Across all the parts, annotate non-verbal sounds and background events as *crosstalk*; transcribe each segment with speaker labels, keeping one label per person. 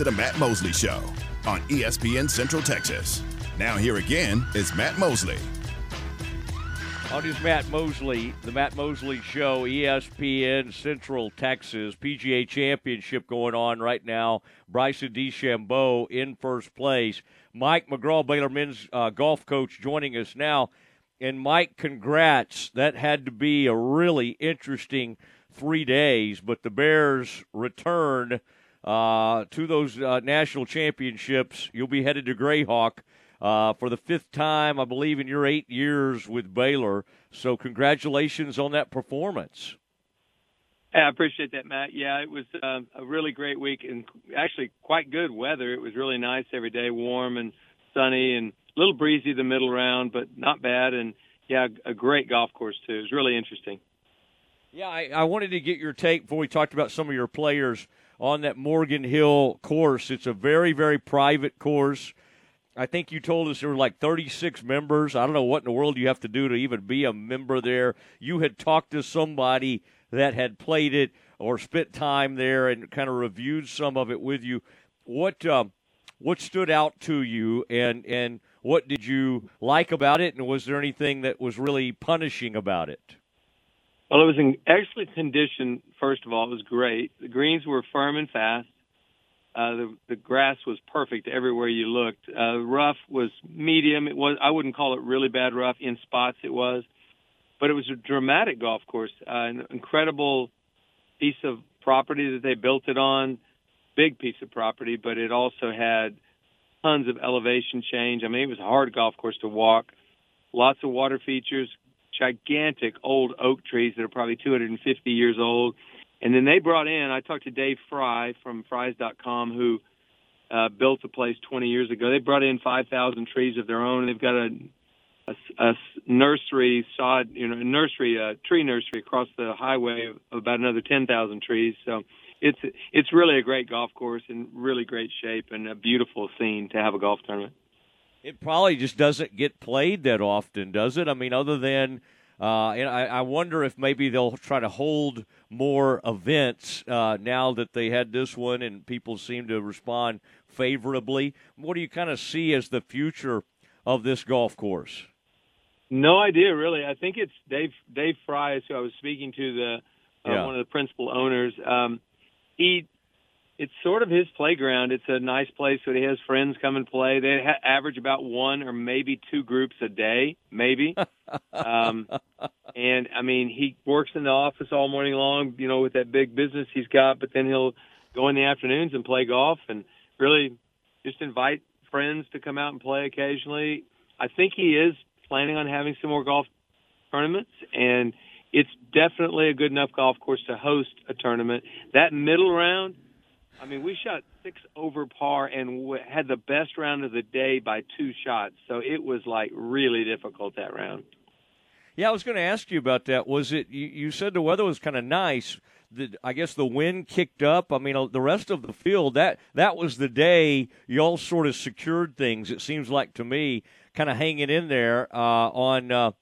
Speaker 1: to the Matt Mosley Show on ESPN Central Texas. Now, here again is Matt Mosley.
Speaker 2: On his Matt Mosley, the Matt Mosley Show, ESPN Central Texas PGA Championship going on right now. Bryson DeChambeau in first place. Mike McGraw, Baylor men's uh, golf coach, joining us now. And Mike, congrats. That had to be a really interesting three days, but the Bears return uh, to those uh, national championships. You'll be headed to Grayhawk uh, for the fifth time, I believe, in your eight years with Baylor. So, congratulations on that performance.
Speaker 3: I appreciate that, Matt. Yeah, it was uh, a really great week and actually quite good weather. It was really nice every day, warm and sunny, and a little breezy the middle round, but not bad. And yeah, a great golf course too. It was really interesting.
Speaker 2: Yeah, I, I wanted to get your take before we talked about some of your players on that Morgan Hill course. It's a very, very private course. I think you told us there were like 36 members. I don't know what in the world you have to do to even be a member there. You had talked to somebody that had played it or spent time there and kind of reviewed some of it with you. What um, what stood out to you, and and what did you like about it, and was there anything that was really punishing about it?
Speaker 3: Well, it was in excellent condition. First of all, it was great. The greens were firm and fast. Uh, the the grass was perfect everywhere you looked. Uh, rough was medium. It was I wouldn't call it really bad rough. In spots it was, but it was a dramatic golf course. Uh, an incredible piece of property that they built it on. Big piece of property, but it also had tons of elevation change. I mean, it was a hard golf course to walk. Lots of water features. Gigantic old oak trees that are probably 250 years old and then they brought in, I talked to Dave Fry from Fry's.com, who uh, built the place 20 years ago. They brought in 5,000 trees of their own. They've got a, a, a nursery sod, you know, a nursery, a tree nursery across the highway of about another 10,000 trees. So it's it's really a great golf course in really great shape and a beautiful scene to have a golf tournament.
Speaker 2: It probably just doesn't get played that often, does it? I mean, other than uh, and I, I, wonder if maybe they'll try to hold more events uh, now that they had this one and people seem to respond favorably. What do you kind of see as the future of this golf course?
Speaker 3: No idea, really. I think it's Dave Dave Fry is who I was speaking to, the uh, yeah. one of the principal owners. Um, he it's sort of his playground. It's a nice place where he has friends come and play. They ha- average about one or maybe two groups a day, maybe. *laughs* um, and I mean, he works in the office all morning long, you know, with that big business he's got. But then he'll go in the afternoons and play golf, and really just invite friends to come out and play occasionally. I think he is planning on having some more golf tournaments, and it's definitely a good enough golf course to host a tournament. That middle round I mean, we shot six over par and w- had the best round of the day by two shots. So it was like really difficult that round.
Speaker 2: Yeah, I was going to ask you about that. Was it you, you said the weather was kind of nice? The, I guess the wind kicked up. I mean, uh, the rest of the field that that was the day y'all sort of secured things. It seems like to me, kind of hanging in there uh, on uh,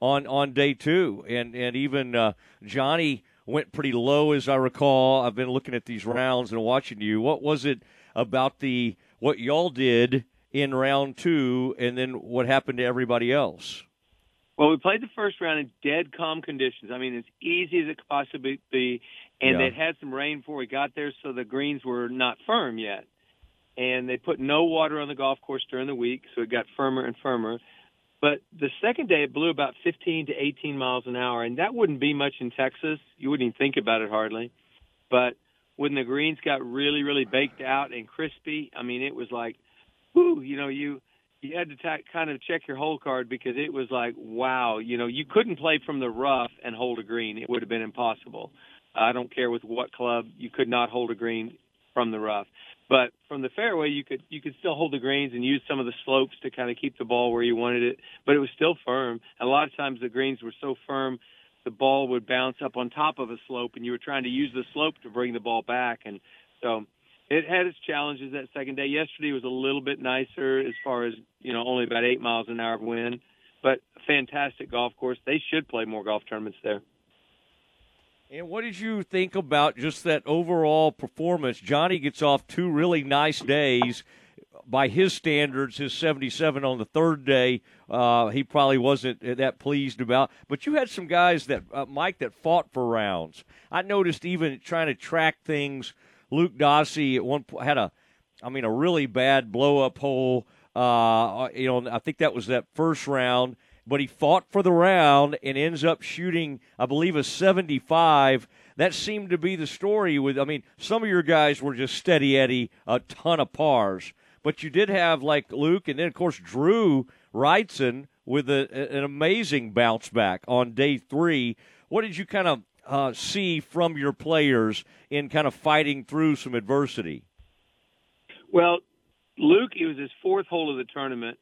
Speaker 2: on on day two, and and even uh, Johnny went pretty low, as I recall. I've been looking at these rounds and watching you. What was it about the what y'all did in round two, and then what happened to everybody else?
Speaker 3: Well, we played the first round in dead calm conditions. I mean, as easy as it could possibly be, and yeah. they'd had some rain before we got there, so the greens were not firm yet. And they put no water on the golf course during the week, so it got firmer and firmer. But the second day, it blew about 15 to 18 miles an hour, and that wouldn't be much in Texas. You wouldn't even think about it hardly. But when the greens got really, really baked out and crispy, I mean, it was like, whoo, you know, you you had to ta- kind of check your hole card because it was like, wow, you know, you couldn't play from the rough and hold a green. It would have been impossible. I don't care with what club, you could not hold a green from the rough. But from the fairway, you could you could still hold the greens and use some of the slopes to kind of keep the ball where you wanted it. But it was still firm. And a lot of times the greens were so firm, the ball would bounce up on top of a slope, and you were trying to use the slope to bring the ball back. And so it had its challenges that second day. Yesterday was a little bit nicer as far as you know, only about eight miles an hour of wind, but fantastic golf course. They should play more golf tournaments there.
Speaker 2: And what did you think about just that overall performance? Johnny gets off two really nice days. By his standards, his 77 on the third day, uh, he probably wasn't that pleased about. But you had some guys that, uh, Mike, that fought for rounds. I noticed even trying to track things. Luke Dossie at one point had a, I mean, a really bad blow up hole. Uh, you know, I think that was that first round but he fought for the round and ends up shooting, I believe, a 75. That seemed to be the story. With I mean, some of your guys were just steady Eddie, a ton of pars, but you did have like Luke, and then of course Drew Wrightson with a, an amazing bounce back on day three. What did you kind of uh, see from your players in kind of fighting through some adversity?
Speaker 3: Well, Luke, it was his fourth hole of the tournament,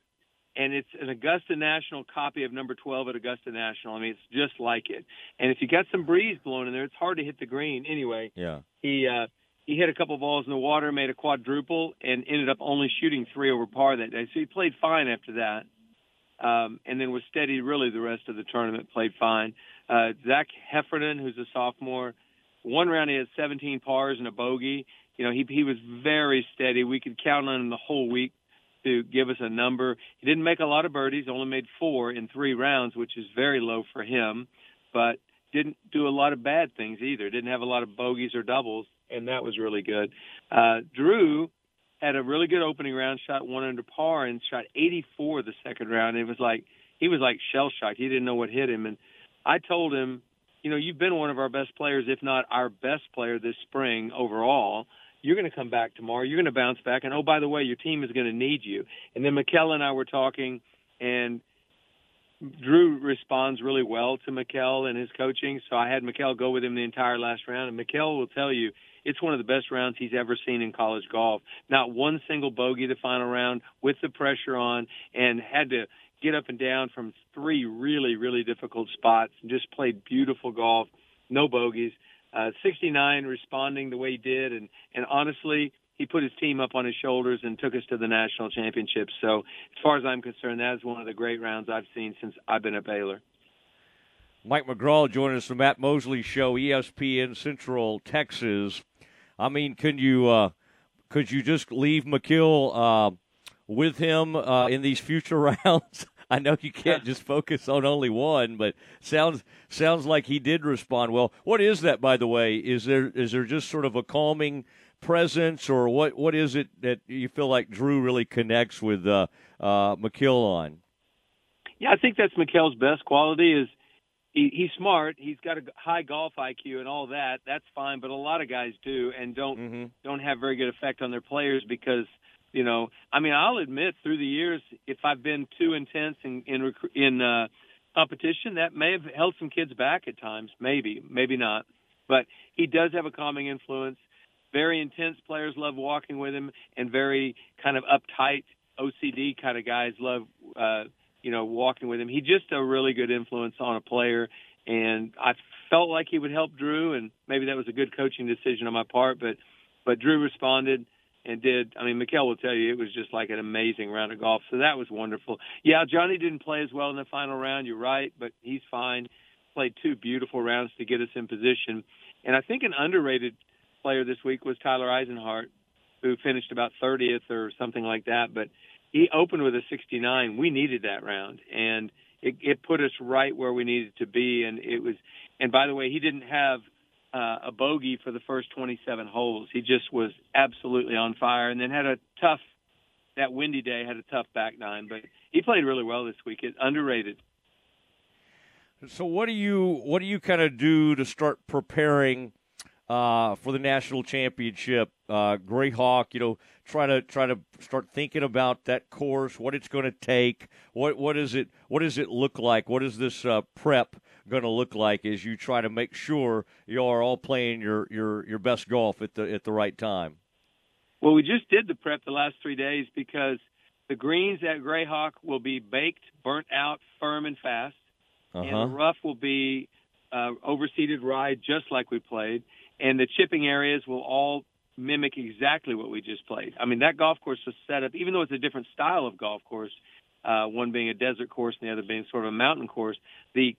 Speaker 3: and it's an Augusta National copy of number 12 at Augusta National. I mean, it's just like it. And if you got some breeze blowing in there, it's hard to hit the green. Anyway,
Speaker 2: yeah.
Speaker 3: He uh, he hit a couple balls in the water, made a quadruple, and ended up only shooting three over par that day. So he played fine after that, um, and then was steady really the rest of the tournament. Played fine. Uh, Zach Heffernan, who's a sophomore, one round he had 17 pars and a bogey. You know, he he was very steady. We could count on him the whole week to give us a number. He didn't make a lot of birdies, only made four in three rounds, which is very low for him, but didn't do a lot of bad things either. Didn't have a lot of bogeys or doubles, and that was really good. Uh, Drew had a really good opening round, shot one under par, and shot 84 the second round. It was like he was like shell shocked. He didn't know what hit him, and I told him, you know, you've been one of our best players, if not our best player this spring overall you're going to come back tomorrow. You're going to bounce back. And oh, by the way, your team is going to need you. And then Mikkel and I were talking, and Drew responds really well to Mikkel and his coaching. So I had Mikkel go with him the entire last round. And Mikkel will tell you it's one of the best rounds he's ever seen in college golf. Not one single bogey the final round with the pressure on and had to get up and down from three really, really difficult spots and just played beautiful golf. No bogeys uh, 69 responding the way he did, and and honestly, he put his team up on his shoulders and took us to the national championship. So, as far as I'm concerned, that is one of the great rounds I've seen since I've been at Baylor.
Speaker 2: Mike McGraw joining us from Matt Mosley Show, ESPN Central Texas. I mean, can you uh, could you just leave Mikkel uh, with him uh, in these future *laughs* rounds? I know you can't just focus on only one, but sounds sounds like he did respond well. What is that, by the way? Is there is there just sort of a calming presence, or what what is it that you feel like Drew really connects with uh, uh, Mikkel on?
Speaker 3: Yeah, I think that's Mikkel's best quality is he, he's smart. He's got a high golf IQ and all that. That's fine, but a lot of guys do and don't mm-hmm. don't have very good effect on their players because you know, I mean, I'll admit through the years, if I've been too intense in in, in uh, competition, that may have held some kids back at times. Maybe, maybe not. But he does have a calming influence. Very intense players love walking with him, and very kind of uptight OCD kind of guys love, uh, you know, walking with him. He just a really good influence on a player, and I felt like he would help Drew, and maybe that was a good coaching decision on my part. But but Drew responded and did. I mean, Mikkel will tell you it was just like an amazing round of golf. So that was wonderful. Yeah, Johnny didn't play as well in the final round. You're right, but he's fine. Played two beautiful rounds to get us in position. And I think an underrated player this week was Tyler Eisenhart, who finished about 30th or something like that. But he opened with a 69. We needed that round, and it, it put us right where we needed to be. And it was. And by the way, he didn't have uh, a bogey for the first 27 holes. He just was absolutely on fire, and then had a tough that windy day had a tough back nine, but he played really well this week. It underrated.
Speaker 2: So what do you what do you kind of do to start preparing uh, for the national championship? Uh, Grayhawk, you know, try to try to start thinking about that course, what it's going to take, what what is it what does it look like, what is this uh, prep going to look like as you try to make sure you are all playing your, your, your best golf at the at the right time?
Speaker 3: Well, we just did the prep the last three days because the greens at Grayhawk will be baked, burnt out, firm and fast, uh-huh. and the uh-huh. rough will be uh, overseeded ride just like we played, and the chipping areas will all mimic exactly what we just played. I mean, that golf course was set up, even though it's a different style of golf course, uh, one being a desert course and the other being sort of a mountain course. The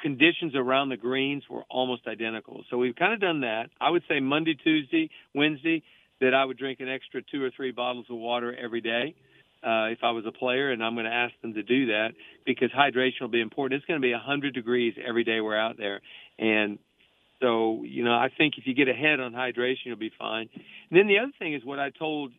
Speaker 3: conditions around the greens were almost identical. So we've kind of done that. I would say Monday, Tuesday, Wednesday that I would drink an extra two or three bottles of water every day uh, if I was a player, and I'm going to ask them to do that because hydration will be important. It's going to be 100 degrees every day we're out there, and so you know I think if you get ahead on hydration, you'll be fine. And then the other thing is what I told,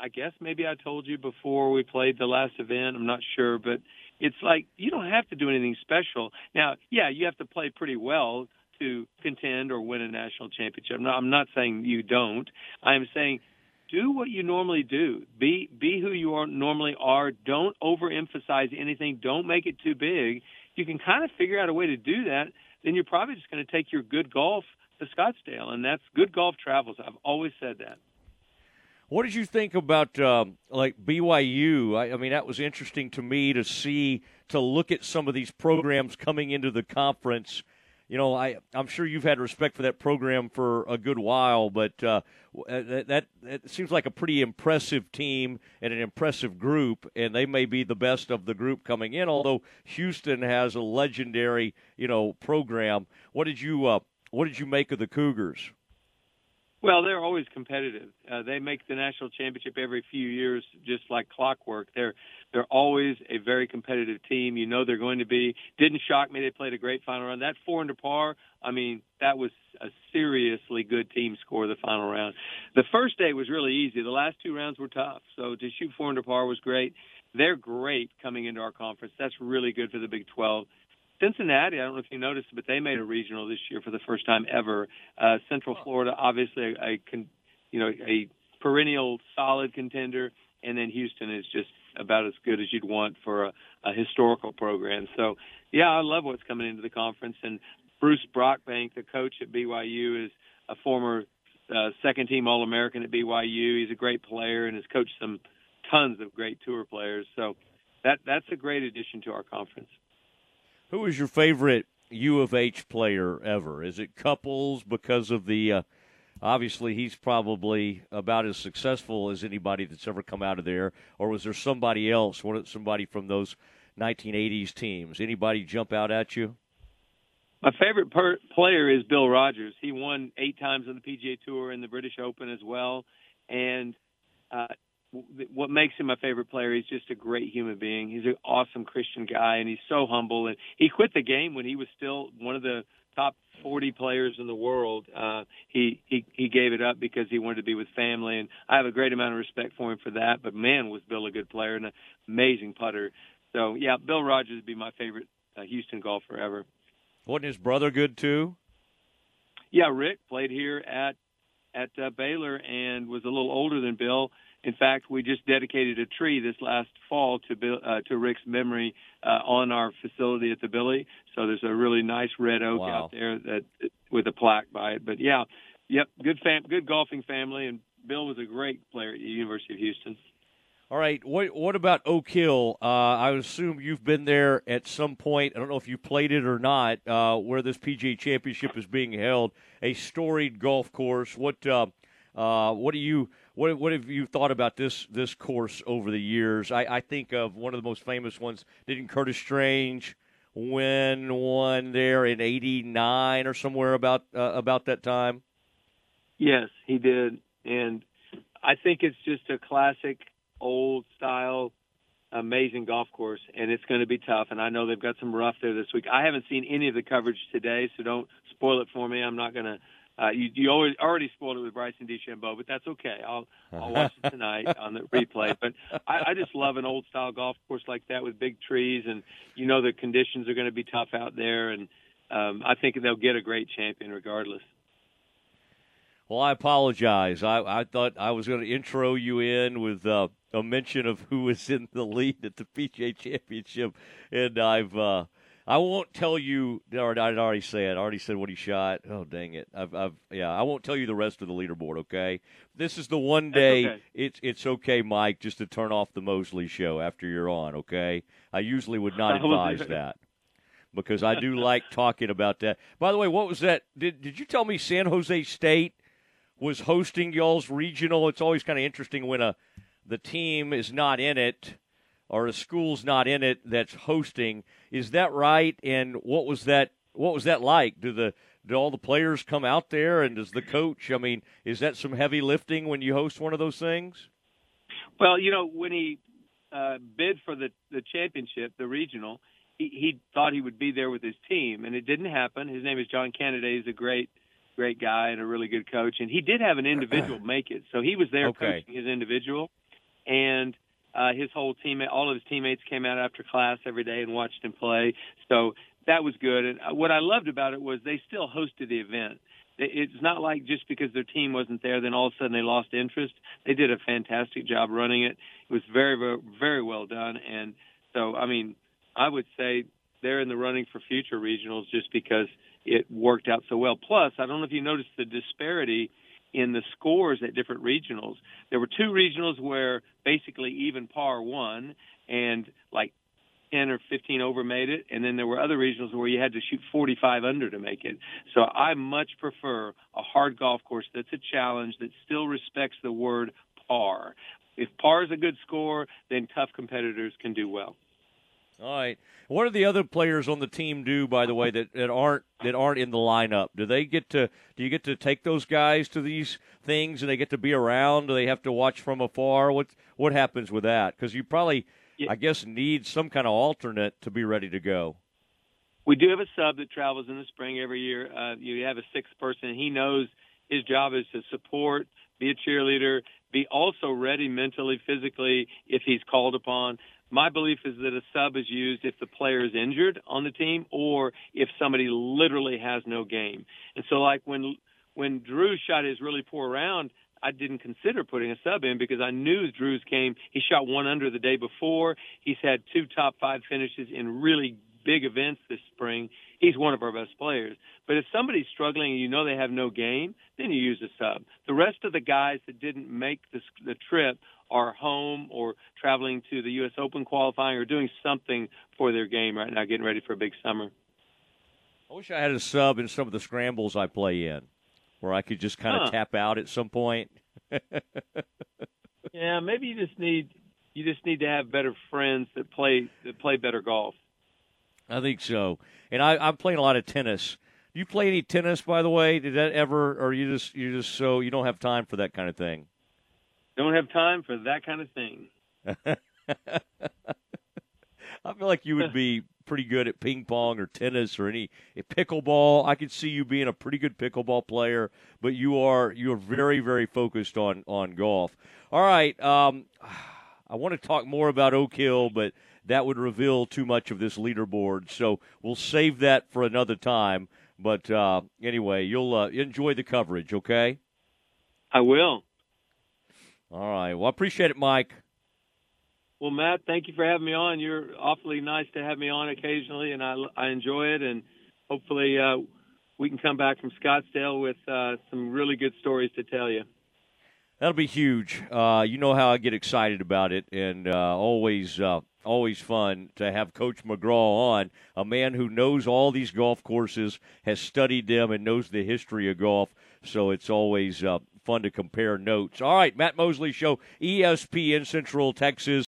Speaker 3: I guess maybe I told you before we played the last event. I'm not sure, but it's like you don't have to do anything special. Now, yeah, you have to play pretty well to contend or win a national championship. No, I'm not saying you don't. I'm saying do what you normally do. Be be who you are normally are. Don't overemphasize anything. Don't make it too big. You can kind of figure out a way to do that. Then you're probably just going to take your good golf to Scottsdale, and that's good golf travels. I've always said that.
Speaker 2: What did you think about um, like BYU? I, I, mean, that was interesting to me to see to look at some of these programs coming into the conference. You know, I I'm sure you've had respect for that program for a good while, but uh, uh that, that that seems like a pretty impressive team and an impressive group, and they may be the best of the group coming in. Although Houston has a legendary, you know, program. What did you uh, What did you make of the Cougars?
Speaker 3: Well, they're always competitive. Uh, they make the national championship every few years, just like clockwork. They're they're always a very competitive team. You know they're going to be. Didn't shock me. They played a great final round. That four under par. I mean, that was a seriously good team score the final round. The first day was really easy. The last two rounds were tough. So to shoot four under par was great. They're great coming into our conference. That's really good for the Big 12. Cincinnati, I don't know if you noticed, but they made a regional this year for the first time ever. Uh, Central Florida, obviously, a, a con, you know a perennial solid contender, and then Houston is just about as good as you'd want for a, a historical program. So, yeah, I love what's coming into the conference. And Bruce Brockbank, the coach at BYU, is a former uh, second team All American at BYU. He's a great player and has coached some tons of great tour players. So that that's a great addition to our conference.
Speaker 2: Who is your favorite U of H player ever? Is it Couples because of the? Uh, obviously, he's probably about as successful as anybody that's ever come out of there. Or was there somebody else? Somebody from those 1980s teams? Anybody jump out at you?
Speaker 3: My favorite per- player is Bill Rogers. He won eight times on the PGA Tour and the British Open as well, and uh, what makes him my favorite player. He's just a great human being. He's an awesome Christian guy, and he's so humble. And he quit the game when he was still one of the top 40 players in the world. Uh, he he he gave it up because he wanted to be with family, and I have a great amount of respect for him for that. But man, was Bill a good player and an amazing putter. So yeah, Bill Rogers would be my favorite uh, Houston golfer ever.
Speaker 2: Wasn't his brother good too?
Speaker 3: Yeah, Rick played here at at uh, Baylor and was a little older than Bill in fact, we just dedicated a tree this last fall to Bill, uh, to Rick's memory uh, on our facility at the Billy. So there's a really nice red oak
Speaker 2: wow.
Speaker 3: out there that with a plaque by it. But yeah, yep, good fam- good golfing family, and Bill was a great player at the University of Houston.
Speaker 2: All right, what what about Oak Hill? Uh, I assume you've been there at some point. I don't know if you played it or not. Uh, where this PGA Championship is being held, a storied golf course. What uh, what do you what what have you thought about this this course over the years? I, I think of one of the most famous ones. Didn't Curtis Strange win one there in '89 or somewhere about uh, about that time?
Speaker 3: Yes, he did, and I think it's just a classic old style amazing golf course, and it's going to be tough. And I know they've got some rough there this week. I haven't seen any of the coverage today, so don't spoil it for me. I'm not going to uh, you you always, already spoiled it with Bryson DeChambeau, but that's okay. I'll I'll watch it tonight on the replay. But I, I just love an old style golf course like that with big trees, and you know the conditions are going to be tough out there, and um, I think they'll get a great champion regardless.
Speaker 2: Well, I apologize. I, I thought I was going to intro you in with uh, a mention of who was in the lead at the PGA Championship, and I've uh, I won't tell you. I already said. I already said what he shot. Oh dang it! I've, I've, yeah. I won't tell you the rest of the leaderboard. Okay. This is the one day.
Speaker 3: Okay.
Speaker 2: It's it's okay, Mike, just to turn off the Mosley show after you're on. Okay. I usually would not *laughs* advise that because I do like talking about that. By the way, what was that? Did did you tell me San Jose State was hosting y'all's regional? It's always kind of interesting when a the team is not in it or a school's not in it that's hosting. Is that right? And what was that? What was that like? Do the do all the players come out there, and does the coach? I mean, is that some heavy lifting when you host one of those things?
Speaker 3: Well, you know, when he uh, bid for the the championship, the regional, he, he thought he would be there with his team, and it didn't happen. His name is John Kennedy. He's a great, great guy and a really good coach. And he did have an individual *clears throat* make it, so he was there
Speaker 2: okay.
Speaker 3: coaching his individual, and uh, his whole team, all of his teammates came out after class every day and watched him play. So that was good. And uh, what I loved about it was they still hosted the event. It's not like just because their team wasn't there, then all of a sudden they lost interest. They did a fantastic job running it. It was very, very, very well done. And so, I mean, I would say they're in the running for future regionals just because it worked out so well. Plus, I don't know if you noticed the disparity in the scores at different regionals. There were two regionals where basically even par won, and like 10 or 15 over made it, and then there were other regionals where you had to shoot 45 under to make it. So I much prefer a hard golf course that's a challenge that still respects the word par. If par is a good score, then tough competitors can do well.
Speaker 2: All right. What do the other players on the team do, by the way, that, that aren't that aren't in the lineup? Do they get to do you get to take those guys to these things and they get to be around? Do they have to watch from afar? What what happens with that? Because you probably, yeah. I guess, need some kind of alternate to be ready to go.
Speaker 3: We do have a sub that travels in the spring every year. Uh, you have a sixth person. He knows his job is to support, be a cheerleader, be also ready mentally, physically if he's called upon my belief is that a sub is used if the player is injured on the team or if somebody literally has no game. And so, like when when Drew shot his really poor round, I didn't consider putting a sub in because I knew Drew's game. He shot one under the day before. He's had two top five finishes in really big events this spring. He's one of our best players. But if somebody's struggling and you know they have no game, then you use a sub. The rest of the guys that didn't make the, the trip are home or traveling to the U.S. Open qualifying or doing something for their game right now, getting ready for a big summer.
Speaker 2: I wish I had a sub in some of the scrambles I play in, where I could just kind of huh. tap out at some point. *laughs*
Speaker 3: yeah, maybe you just need you just need to have better friends that play that play better golf.
Speaker 2: I think so, and I, I'm playing a lot of tennis. Do you play any tennis, by the way? Did that ever, or you just you just so you don't have time for that kind of thing?
Speaker 3: Don't have time for that kind of thing. *laughs*
Speaker 2: I feel like you would be pretty good at ping pong or tennis or any pickleball. I could see you being a pretty good pickleball player, but you are you are very very focused on on golf. All right, um, *sighs* I want to talk more about Oak Hill, but that would reveal too much of this leaderboard, so we'll save that for another time. But uh, anyway, you'll uh, enjoy the coverage, okay?
Speaker 3: I will.
Speaker 2: All right. Well, I appreciate it, Mike.
Speaker 3: Well, Matt, thank you for having me on. You're awfully nice to have me on occasionally, and I, I enjoy it. And hopefully, uh, we can come back from Scottsdale with uh, some really good stories to tell you.
Speaker 2: That'll be huge. Uh, you know how I get excited about it, and uh, always, uh, always fun to have Coach McGraw on, a man who knows all these golf courses, has studied them, and knows the history of golf. So it's always uh, fun to compare notes. All right, Matt Mosley Show, ESPN Central Texas.